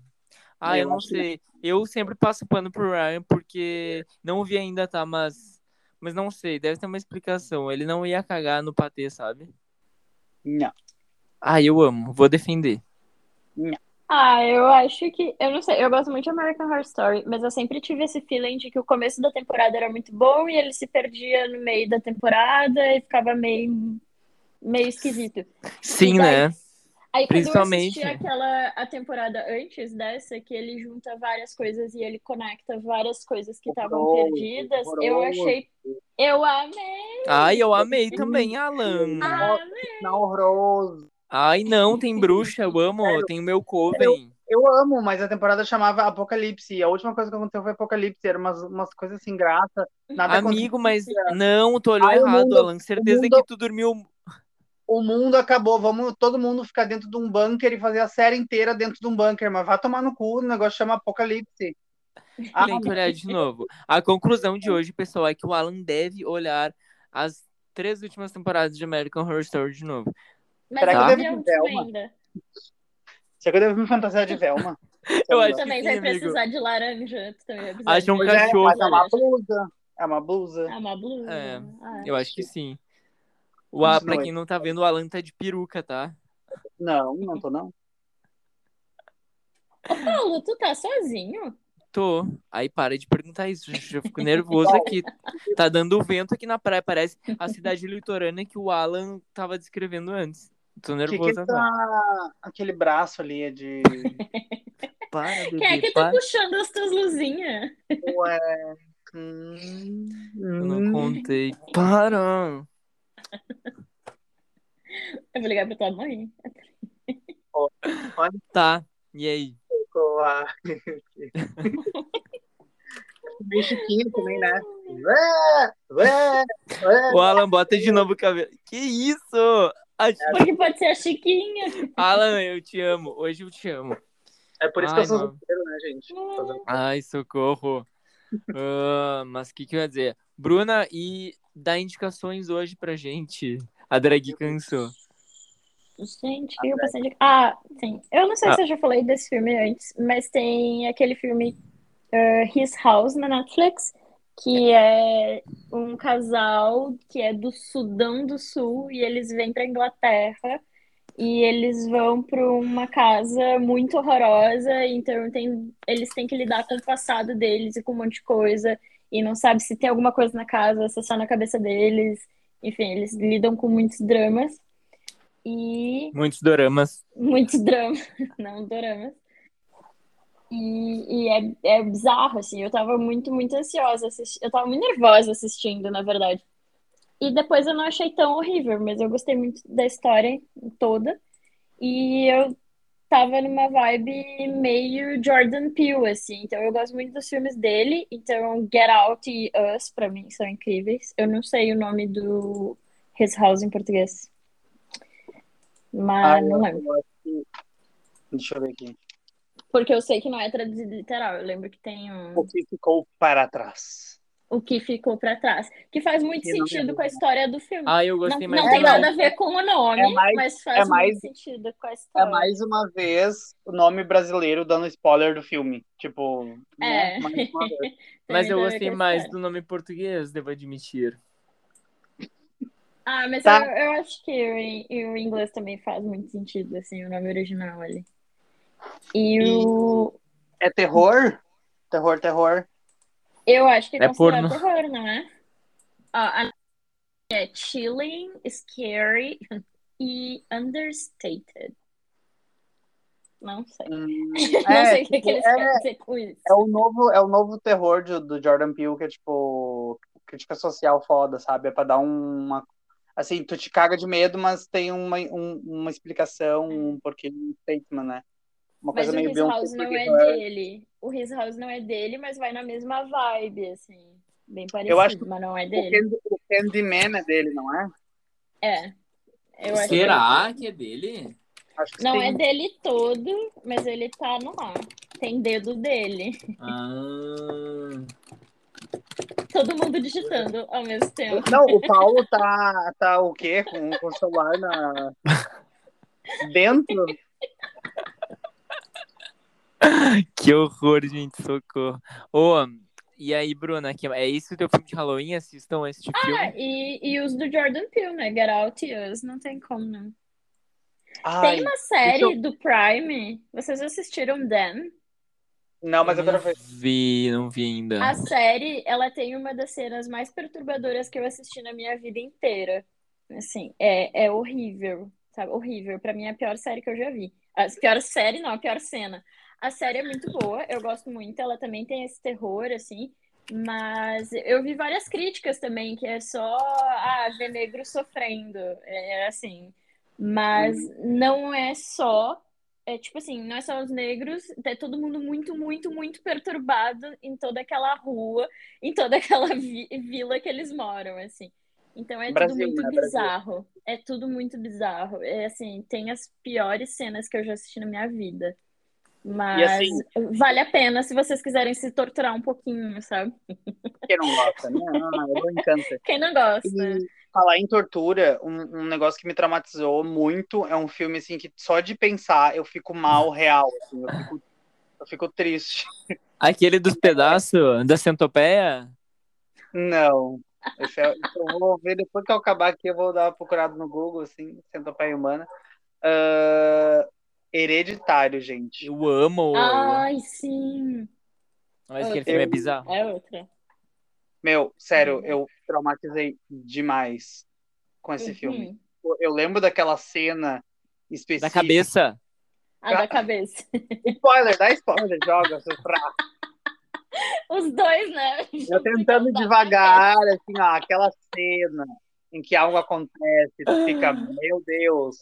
Ah, eu, Eu não acho que- sei. Eu sempre passo pano pro Ryan porque não vi ainda, tá? Mas, mas não sei. Deve ter uma explicação. Ele não ia cagar no patê, sabe? Não. Ah, eu amo. Vou defender. Ah, eu acho que. Eu não sei, eu gosto muito de American Horror Story, mas eu sempre tive esse feeling de que o começo da temporada era muito bom e ele se perdia no meio da temporada e ficava meio, meio esquisito. Sim, daí- né? Aí quando Principalmente- eu assisti aquela a temporada antes dessa, que ele junta várias coisas e ele conecta várias coisas que estavam perdidas, eu achei. Eu amei! Ai, eu amei também, Alan. Amei! Não, horroroso. Ai, não, tem bruxa, eu amo. Sério? Tem o meu Coven. Eu amo, mas a temporada chamava Apocalipse. E a última coisa que aconteceu foi Apocalipse. Era umas, umas coisas assim, graça. Nada Amigo, mas não, tu olhou Ai, errado, mundo- Alan. Certeza mundo- que tu dormiu. O mundo acabou. Vamos todo mundo ficar dentro de um bunker e fazer a série inteira dentro de um bunker. Mas vai tomar no cu, o negócio chama Apocalipse. Ah, Tem que olhar de novo. A conclusão de hoje, pessoal, é que o Alan deve olhar as três últimas temporadas de American Horror Story de novo. Mas Será eu que não eu vi devo a ver última uma? ainda. Será que eu devo me fantasiar de Velma? Eu acho que também sim, vai amigo. precisar de laranja. Tu também vai precisar Acha de um é, cachorro. mas é uma blusa. É uma blusa. Ah, uma blusa. É, Ah, Eu acho que sim. O A, pra é. quem não tá vendo, o Alan tá de peruca, tá? Não, não tô não. Ô, Paulo, tu tá sozinho? Tô. Aí para de perguntar isso, gente. Eu fico nervoso aqui. Tá dando vento aqui na praia. Parece a cidade litorânea que o Alan tava descrevendo antes. Tô O que, nervoso que agora. tá... Aquele braço ali é de... Para, bebê, Quem é que tá para. puxando as tuas luzinhas? Ué... Hum, Eu não hum. contei. Para. Eu vou ligar pra tua mãe. Tá. E aí? Meio chiquinho também, né? O Alan bota de novo o cabelo. Que isso? A- Porque pode ser a Chiquinha. Alan, eu te amo. Hoje eu te amo. É por isso Ai, que eu sou solteiro, né, gente? Ai, socorro. Ah, mas o que, que eu ia dizer? Bruna, e dá indicações hoje pra gente. A drag cansou. Gente, o que eu passei de... Ah, sim. Eu não sei Ah. se eu já falei desse filme antes, mas tem aquele filme uh, His House na Netflix, que é um casal que é do Sudão do Sul e eles vêm pra Inglaterra e eles vão pra uma casa muito horrorosa, então tem, eles têm que lidar com o passado deles e com um monte de coisa e não sabe se tem alguma coisa na casa, se é só na cabeça deles. Enfim, eles lidam com muitos dramas. E Muitos doramas. muitos dramas, não doramas. E, e é, é bizarro, assim. Eu tava muito, muito ansiosa. assisti- Eu tava muito nervosa assistindo, na verdade. E depois eu não achei tão horrível, mas eu gostei muito da história toda. E eu tava numa vibe meio Jordan Peele, assim. Então eu gosto muito dos filmes dele. Então Get Out e Us, pra mim, são incríveis. Eu não sei o nome do His House em português. Mas Ah, não lembro. eu acho que- Deixa eu ver aqui. Porque eu sei que não é traduzido literal. Eu lembro que tem um... O que ficou para trás? O que ficou pra trás. Que faz muito não sentido com a história do filme. Ah, eu não gostei não mais tem do nada a ver com o nome, É mais- mas faz é mais- muito sentido com a É história. mais uma vez o nome brasileiro dando spoiler do filme. Tipo, né? É. vez. Mas Tem eu gostei mais do nome português, devo admitir. Ah, mas Tá. eu, eu acho que o, in- o inglês também faz muito sentido, assim, o nome original ali. E E- o. É terror? Terror, terror. Eu acho que é É considerado porno. terror, não é? Ah, a- é chilling, scary e understated. Não sei. Hum, Não é, sei o que, tipo, que eles é- querem dizer com isso. É o novo, é o novo terror de- do Jordan Peele, que é tipo crítica social foda, sabe? É pra dar uma. Assim, tu te caga de medo, mas tem uma, um- uma explicação, um porquê um statement, né? Uma Mas coisa o meio House não é é- dele. O His House não é dele, mas vai na mesma vibe, assim. Bem parecido, Eu acho que mas não é O, dele. O Candyman é dele, não é? É. Eu acho Será que é dele? Acho que Não sim. é dele todo, mas ele tá no ar. Tem dedo dele. Ah, Todo mundo digitando ao mesmo tempo. Não, o Paulo tá, tá o quê? Com, com o celular na... dentro? Que horror, gente, socorro. Ô, e aí, Bruna, que- é isso o teu filme de Halloween? Assistam este Ah, filme. e, e os do Jordan Peele, né? Get Out e Us, não tem como, não. Ai, Tem uma série deixa do Prime, vocês assistiram Dan? não, mas eu quero ver. vi, não vi ainda. A série, ela tem uma das cenas mais perturbadoras que eu assisti na minha vida inteira. Assim, é, é horrível, sabe? Horrível. Pra mim é a pior série que eu já vi. A pior série, não, a pior cena. A série é muito boa, eu gosto muito. Ela também tem esse terror, assim. Mas eu vi várias críticas também, que é só, ah, ver negro sofrendo. É assim. Mas não é só é tipo assim, não é só os negros, é todo mundo muito, muito, muito perturbado em toda aquela rua, em toda aquela vi- vila que eles moram, assim. Então é Brasil, tudo muito né? Bizarro. É tudo muito bizarro. É assim, tem as piores cenas que eu já assisti na minha vida. Mas assim- vale a pena se vocês quiserem se torturar um pouquinho, sabe? Quem não gosta, né? Ah, eu encanta. Quem não gosta. E falar em tortura, um, um negócio que me traumatizou muito é um filme assim que só de pensar eu fico mal real, assim, eu fico, eu fico triste. Aquele dos pedaços da centopeia? Não. Esse é- eu vou ver depois que eu acabar aqui, eu vou dar uma procurada no Google, assim, centopeia humana. Ah, hereditário, gente. Eu amo. Ai, sim. Mas aquele filme é bizarro. É outra. Meu, sério, eu traumatizei demais com esse filme. Uhum. Eu lembro daquela cena específica. Da cabeça. A da cabeça. Spoiler, dá spoiler, joga, seus fracos. Os dois, né? Eu tentando devagar, assim, ó, aquela cena em que algo acontece, tu fica, meu Deus.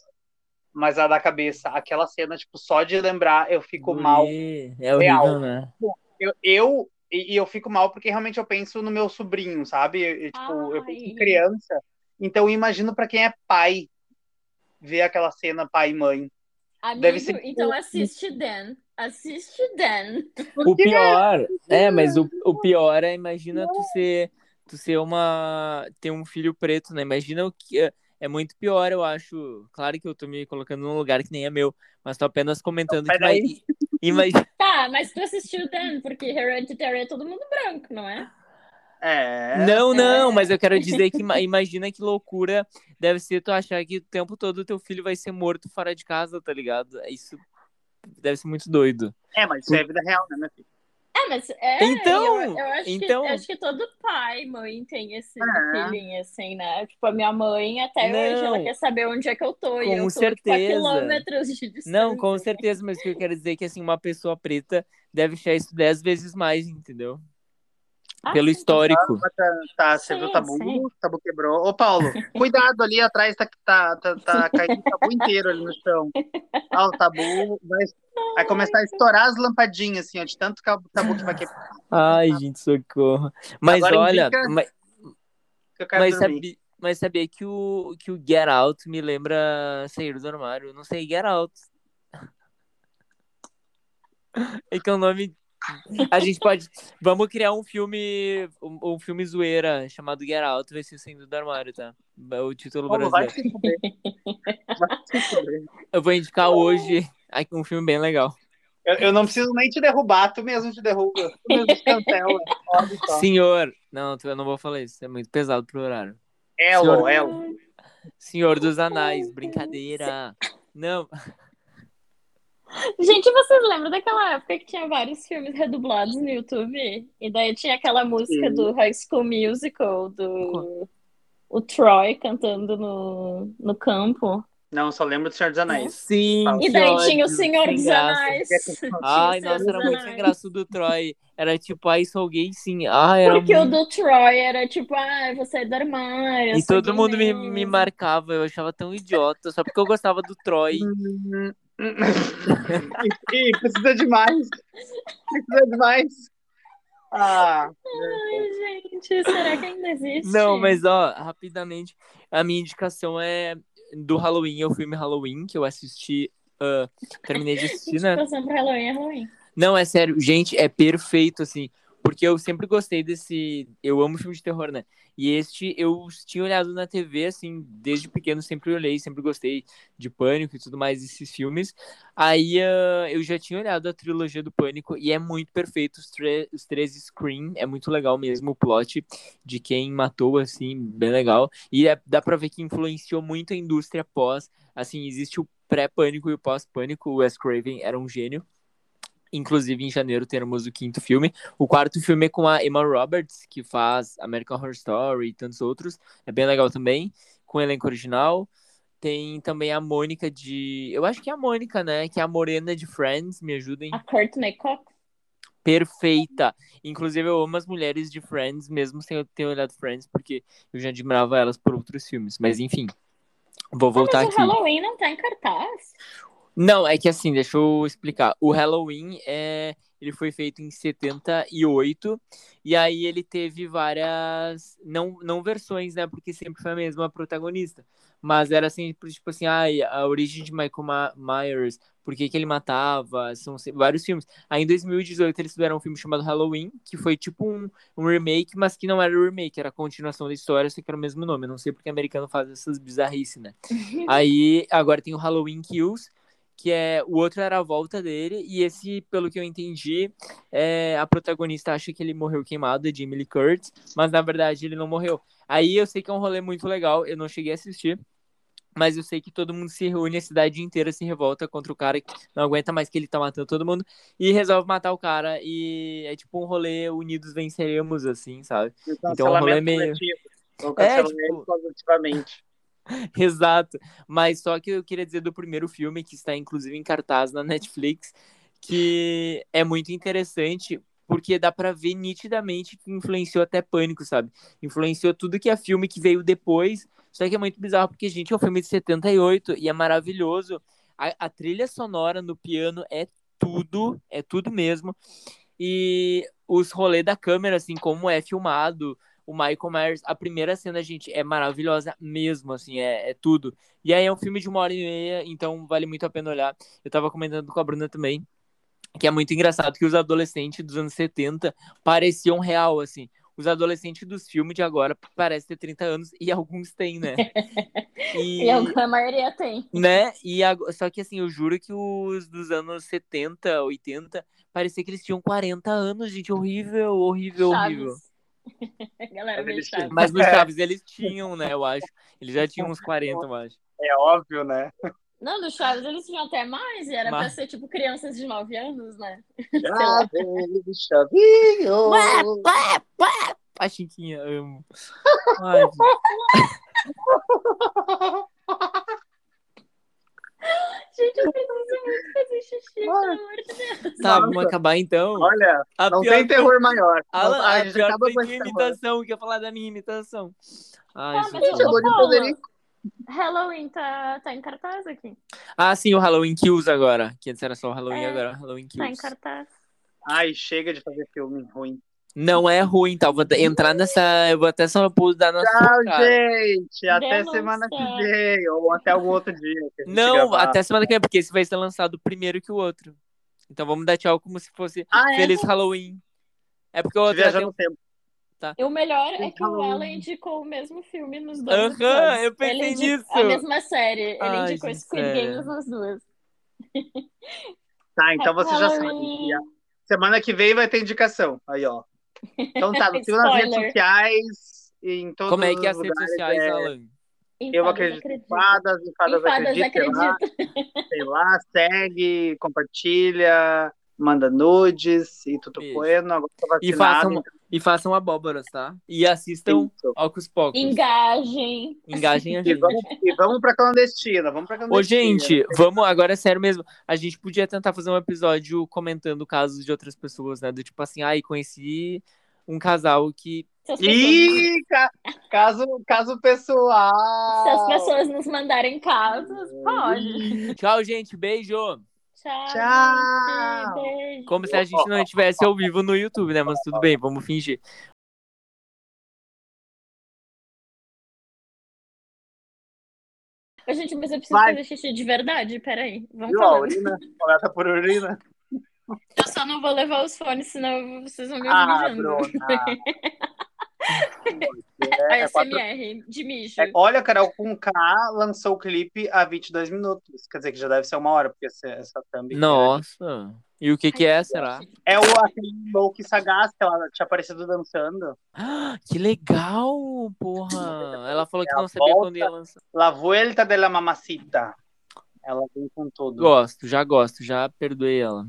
Mas a da cabeça, aquela cena, tipo, só de lembrar, eu fico mal. Ui, É horrível, Real. né? Eu, eu e, e eu fico mal porque realmente eu penso no meu sobrinho, sabe? Eu, eu, tipo, eu penso em Ai. criança. Então eu imagino pra quem é pai ver aquela cena pai e mãe. Amigo, Deve ser- então assiste Dan. Assiste Dan. O pior, é, mas o, o pior é, imagina tu ser, tu ser uma, ter um filho preto, né? Imagina o que, é, é muito pior, eu acho. Claro que eu tô me colocando num lugar que nem é meu, mas tô apenas comentando Mas que vai, imagina, Tá, mas tu assistiu Dan, porque Hereditary é todo mundo branco, não é? É. Não, não, mas eu quero dizer que ima- imagina que loucura deve ser tu achar que o tempo todo teu filho vai ser morto fora de casa, tá ligado? Isso deve ser muito doido. É, mas isso é vida real, né, meu filho? É, mas é. Então, eu, eu acho, então- que, acho que todo pai, mãe tem esse Ah. feeling, assim, né? Tipo, a minha mãe, até hoje, ela Não. quer saber onde é que eu tô. e Com eu tô, Tipo, a certeza. quilômetros de distância. Não, com certeza, mas o que eu quero dizer é que assim, uma pessoa preta deve achar isso dez vezes mais, entendeu? Ah, pelo sim. histórico. Tá, você Sim, viu o tabu? sim. O tabu quebrou. Ô, Paulo, cuidado ali atrás, tá, tá, tá, tá caindo o tabu inteiro ali no chão. Ah, o tabu vai, vai começar a estourar as lampadinhas, assim, ó, de tanto que o tabu que vai quebrar. Ai, gente, socorro. Mas Agora olha, indica- mas, mas, sabe, mas sabia que o, que o Get Out me lembra sair do armário. Não sei, Get Out. É que é o nome. A gente pode. Vamos criar um filme. Um, um filme zoeira chamado Get Out, vai ser saindo do armário, tá? O título brasileiro. Eu vou indicar hoje aqui um filme bem legal. Eu, eu não preciso nem te derrubar, tu mesmo te derruba. Tu mesmo te cancela. Senhor. Não, eu não vou falar isso. É muito pesado pro horário. Elo, Senhor- Elo. Senhor dos Anais, brincadeira. Não, Gente, vocês lembram daquela época que tinha vários filmes redublados no YouTube? E daí tinha aquela música Sim. do High School Musical, do o Troy cantando no, no campo. Não, só lembro do Senhor dos Anéis. sim. E daí tinha o Senhor dos. Anéis. O Ai, nossa, era muito graça o do Troy. Era tipo, ai, sou gay, sim. Ai, era Porque o muito... do Troy era tipo, ah, você é do armário. eu E sou todo gay mundo me, me marcava, eu achava tão idiota, só porque eu gostava do Troy. Ih, precisa de mais. Precisa de mais. Ah, Ai, gente, será que ainda existe? Não, mas ó, rapidamente, a minha indicação é do Halloween, é o filme Halloween, que eu assisti, ah, terminei de assistir, né? Indicação pra Halloween é Halloween. Não, é sério, gente, é perfeito, assim, porque eu sempre gostei desse. Eu amo filme de terror, né? E este eu tinha olhado na TV, assim, desde pequeno, sempre olhei, sempre gostei de Pânico e tudo mais, esses filmes. Aí ah, eu já tinha olhado a trilogia do Pânico e é muito perfeito, os, os três Scream, é muito legal mesmo o plot de quem matou, assim, bem legal. E é- dá pra ver que influenciou muito a indústria pós, assim, existe o pré-Pânico e o pós-Pânico, o Wes Craven era um gênio. Inclusive, em janeiro teremos o quinto filme. O quarto filme é com a Emma Roberts, que faz American Horror Story e tantos outros. É bem legal também, com o elenco original. Tem também a Mônica de. Eu acho que é a Mônica, né? Que é a Morena de Friends. Me ajudem. A Courtney Cox. Perfeita. Inclusive, eu amo as mulheres de Friends, mesmo sem eu ter olhado Friends, porque eu já admirava elas por outros filmes. Mas enfim. Vou voltar Ah, mas aqui. o Halloween não tá em cartaz. Não, é que assim, deixa eu explicar. O Halloween é, ele foi feito em 78 e aí ele teve várias não não versões, né? Porque sempre foi a mesma protagonista. Mas era assim, tipo assim, ai, a origem de Michael Ma- Myers, por que que ele matava, são vários filmes. Aí em 2018 eles fizeram um filme chamado Halloween, que foi tipo um, um remake, mas que não era um remake, era a continuação da história, só que era o mesmo nome. Eu não sei porque americano faz essas bizarrices, né? Aí agora tem o Halloween Kills, que é o outro era a volta dele, e esse, pelo que eu entendi, é, a protagonista acha que ele morreu queimado, é Jamie Lee Curtis, mas na verdade ele não morreu. Aí eu sei que é um rolê muito legal, eu não cheguei a assistir, mas eu sei que todo mundo se reúne, a cidade inteira se revolta contra o cara que não aguenta mais que ele tá matando todo mundo, e resolve matar o cara, e é tipo um rolê unidos venceremos, assim, sabe? um Então, o rolê meio- coletivo. Um É, cancelamento tipo- positivamente. Exato. Mas só que eu queria dizer do primeiro filme, que está inclusive em cartaz na Netflix, que é muito interessante, porque dá pra ver nitidamente que influenciou até Pânico, sabe? Influenciou tudo que é filme que veio depois. Só que é muito bizarro, porque, gente, é um filme de 78 e é maravilhoso. A, a trilha sonora no piano é tudo, é tudo mesmo. E os rolês da câmera, assim, como é filmado, o Michael Myers, a primeira cena, gente, é maravilhosa mesmo, assim, é, é tudo. E aí é um filme de uma hora e meia, então vale muito a pena olhar. Eu tava comentando com a Bruna também, que é muito engraçado que os adolescentes dos anos 70 pareciam real, assim. Os adolescentes dos filmes de agora parecem ter 30 anos e alguns têm, né? E, E a maioria tem. né? E ag- só que assim, eu juro que os dos anos 70, 80, parecia que eles tinham 40 anos, gente, horrível, horrível, horrível. Chaves. Galera, Mas vê eles Chaves. Mas no Chaves eles tinham, né, eu acho. Eles já tinham uns 40, eu acho. É óbvio, né? Não, do Chaves eles tinham até mais, e era pra Mas- ser tipo crianças de 9 anos, né? Já veio chavinho. A Chiquinha, amo. Ai, gente. Eu preciso muito fazer xixi. pelo amor de Deus. Tá, Nossa. vamos acabar então. Olha, A não pior tem terror maior. Alan, Não- a, gente pior acaba esse terror. imitação, que ia falar da minha imitação. Ai, Ah, isso mas eu- Gente, eu vou de. Frederico. Halloween tá, tá em cartaz aqui. Ah, sim, o Halloween Kills agora. Que antes era só o Halloween, É, agora é o Halloween Tá em Kills. cartaz. Ai, chega de fazer filme ruim. Não é ruim, tá? Eu Vou entrar nessa. Eu vou até só dar na Tchau, cara. gente. Até semana que vem. Ou até algum outro dia. Não, gravar. até semana que vem, porque esse vai ser lançado primeiro que o outro. Então vamos dar tchau como se fosse Ah, é? Feliz Halloween. É porque o outro Viajar tem... no tempo. E o melhor é que o. Alan indicou o mesmo filme nos dois. Aham, eu pensei Ele nisso. A mesma série. Ele Ai, indicou gente, Squid. Games nas duas. Tá, então você já sabe. Halloween. que a- Semana que vem vai ter indicação. Aí, ó. Então tá, nos sigam nas redes sociais. e Em todos Como é que é os as redes lugares, sociais, é, Alan? Eu acredito em fadas, em fadas, Em Fadas acredito, sei lá, acredita. sei lá, segue, compartilha, manda nudes e tudo bueno. Agora tô E vacinado. façam, e façam abóboras, tá? E assistam Isso. Ocus Pocos. Engajem. Engajem a E gente. vamos, e vamos pra clandestina, vamos pra Ô, clandestina. gente, vamos, agora é sério mesmo. A gente podia tentar fazer um episódio comentando casos de outras pessoas, né? Do tipo assim, ai, conheci um casal que. Ih, ca- caso, caso pessoal. se as pessoas nos mandarem casos, pode. Tchau, gente. Beijo. Tchau. Tchau. gente. Beijo. Como se a gente não estivesse ao vivo no YouTube, né? Mas tudo bem, vamos fingir. Ô, gente, mas eu preciso Vai. fazer xixi de verdade. Peraí. Vamos Viu a falando. urina? Coleta por urina. Eu só não vou levar os fones, senão vocês vão me Ah, ouvir Bruna. A É, é quatro- SMR de mijo. é, olha, Carol com K lançou o clipe há 22 minutos. Quer dizer que já deve ser uma hora, porque essa, essa thumb. Nossa. E o que que é, será? É o aquele Loki sagaz que ela tinha aparecido dançando. Ah, Que legal, porra. Ela falou que É não sabia volta. quando ia lançar. La Vuelta de la Mamacita. Ela vem com tudo. Gosto, já gosto, já perdoei ela.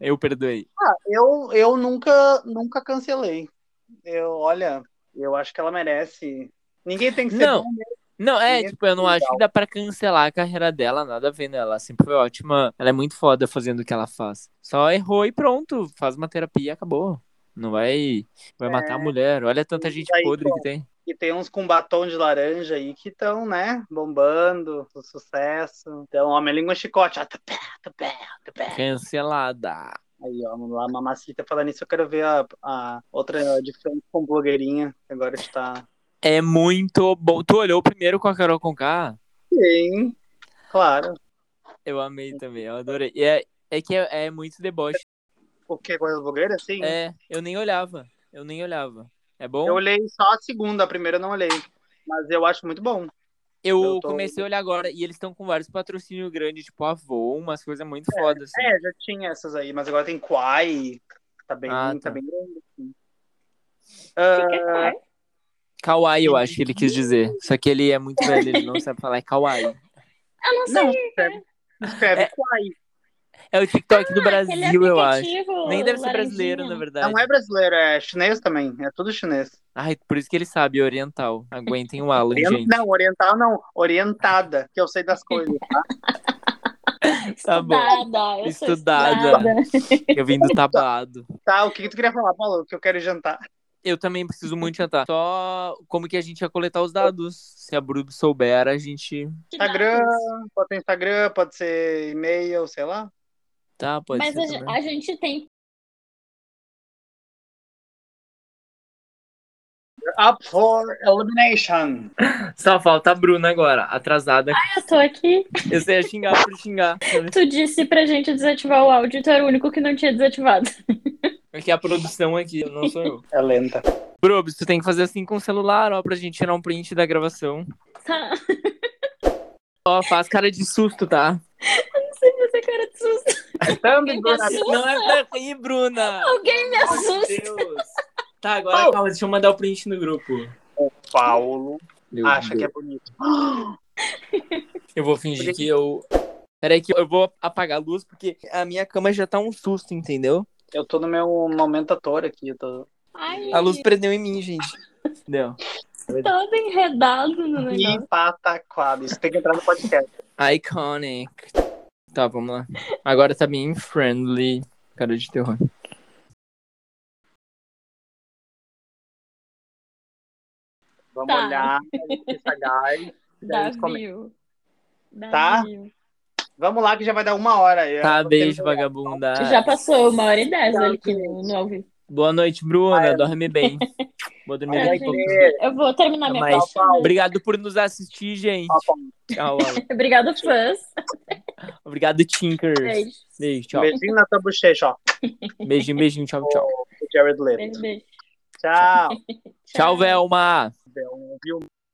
Eu perdoei. Ah, eu, eu nunca, nunca cancelei. Eu, olha, eu acho que ela merece. Ninguém tem que ser Não. bom. Não, é, Ninguém tipo, eu não legal. acho que dá pra cancelar a carreira dela, nada a ver, né? Ela sempre foi ótima. Ela é muito foda fazendo o que ela faz. Só errou e pronto, faz uma terapia e acabou. Não vai, vai matar a mulher. Olha tanta gente É. aí, podre pô. que tem. E tem uns com batom de laranja aí que estão, né, bombando, o sucesso. Então, ó, minha língua é chicote. Ó, tupé, tupé, tupé. Cancelada. Aí, ó, lá, mamacita. Falando nisso, eu quero ver a, a outra de frente com blogueirinha. que Agora está. É muito bom. Tu olhou primeiro com a Carol Conká? Sim, claro. Eu amei também, eu adorei. E é, é que é, é muito deboche. O que? Coisa blogueira? Sim. É, eu nem olhava. Eu nem olhava. É bom? Eu olhei só a segunda, a primeira eu não olhei. Mas eu acho muito bom. Eu Eu tô- comecei a olhar agora e eles estão com vários patrocínios grandes, tipo Avon, umas coisas muito fodas. Assim. É, já tinha essas aí, mas agora tem Quai. Tá bem, Ah, tá. tá. bem grande. Assim. O que é? Kawaii, eu acho que ele quis dizer. Só que ele é muito velho, ele não sabe falar, é Kawaii. Eu não sei. não, escreve, escreve É. Quai. É o TikTok do Aquele Brasil, eu acho. Nem deve ser laranjinha. brasileiro, na verdade. Não é brasileiro, é chinês também. É tudo chinês. Ai, por isso que ele sabe, oriental. Aguentem o Alan, Orient- gente. Não, oriental não. Orientada, que eu sei das coisas. Tá? Tá bom. Estudada. Eu Estudada. estudada. Eu vim do tablado. Tá, o que, que tu queria falar, Paulo? Que eu quero jantar. Eu também preciso muito jantar. Só como que a gente ia coletar os dados. Se a Bruno souber, a gente. Instagram, pode ser Instagram, pode ser e-mail, sei lá. Tá, pode Mas ser. a, também. a gente tem. Up for elimination. Só falta a Bruna agora, atrasada. Eu tô aqui. Eu sei xingar por xingar. Tu disse pra gente desativar o áudio, tu era o único que não tinha desativado. Aqui a produção aqui, não sou eu. É lenta. Brobs, tu tem que fazer assim com o celular, ó, pra gente tirar um print da gravação. Tá. Ó, faz cara de susto, tá? Não sei fazer cara de susto. Me Bruna. Não é pra rir, Bruna! Alguém me assusta. Deus. Tá, agora Oh. calma, deixa eu mandar o print no grupo. Paulo Meu acha Deus. que é bonito. Eu vou fingir que eu. Peraí, que eu vou apagar a luz, porque a minha cama já tá um susto, entendeu? Eu tô no meu momento ator aqui. Eu tô... Ai, A luz prendeu em mim, gente. Entendeu? todo enredado no E negócio. pataquado. Isso tem que entrar no podcast. Iconic. Tá, vamos lá. Agora tá bem friendly. Cara de terror. Vamos Tá. olhar esse sagaz. daí a gente comenta. Davi. Tá? Davi. Vamos lá que já vai dar uma hora. Eu Tá, beijo, vagabunda. Já passou uma hora e dez ali aqui no, ao vivo. Boa noite, Bruna. Dorme bem. Vou dormir Tchau, daqui a gente. pouco. Eu vou terminar minha Mas- parte. Obrigado por nos assistir, gente. Tá. Tchau. Obrigado, fãs. Obrigado, Tinkers. Beijo. Beijo, tchau. Beijinho na tua bochecha, ó. Beijinho, beijinho, tchau, tchau. Jared Leto. Beijo, beijo. Tchau. Tchau, Velma. Viu?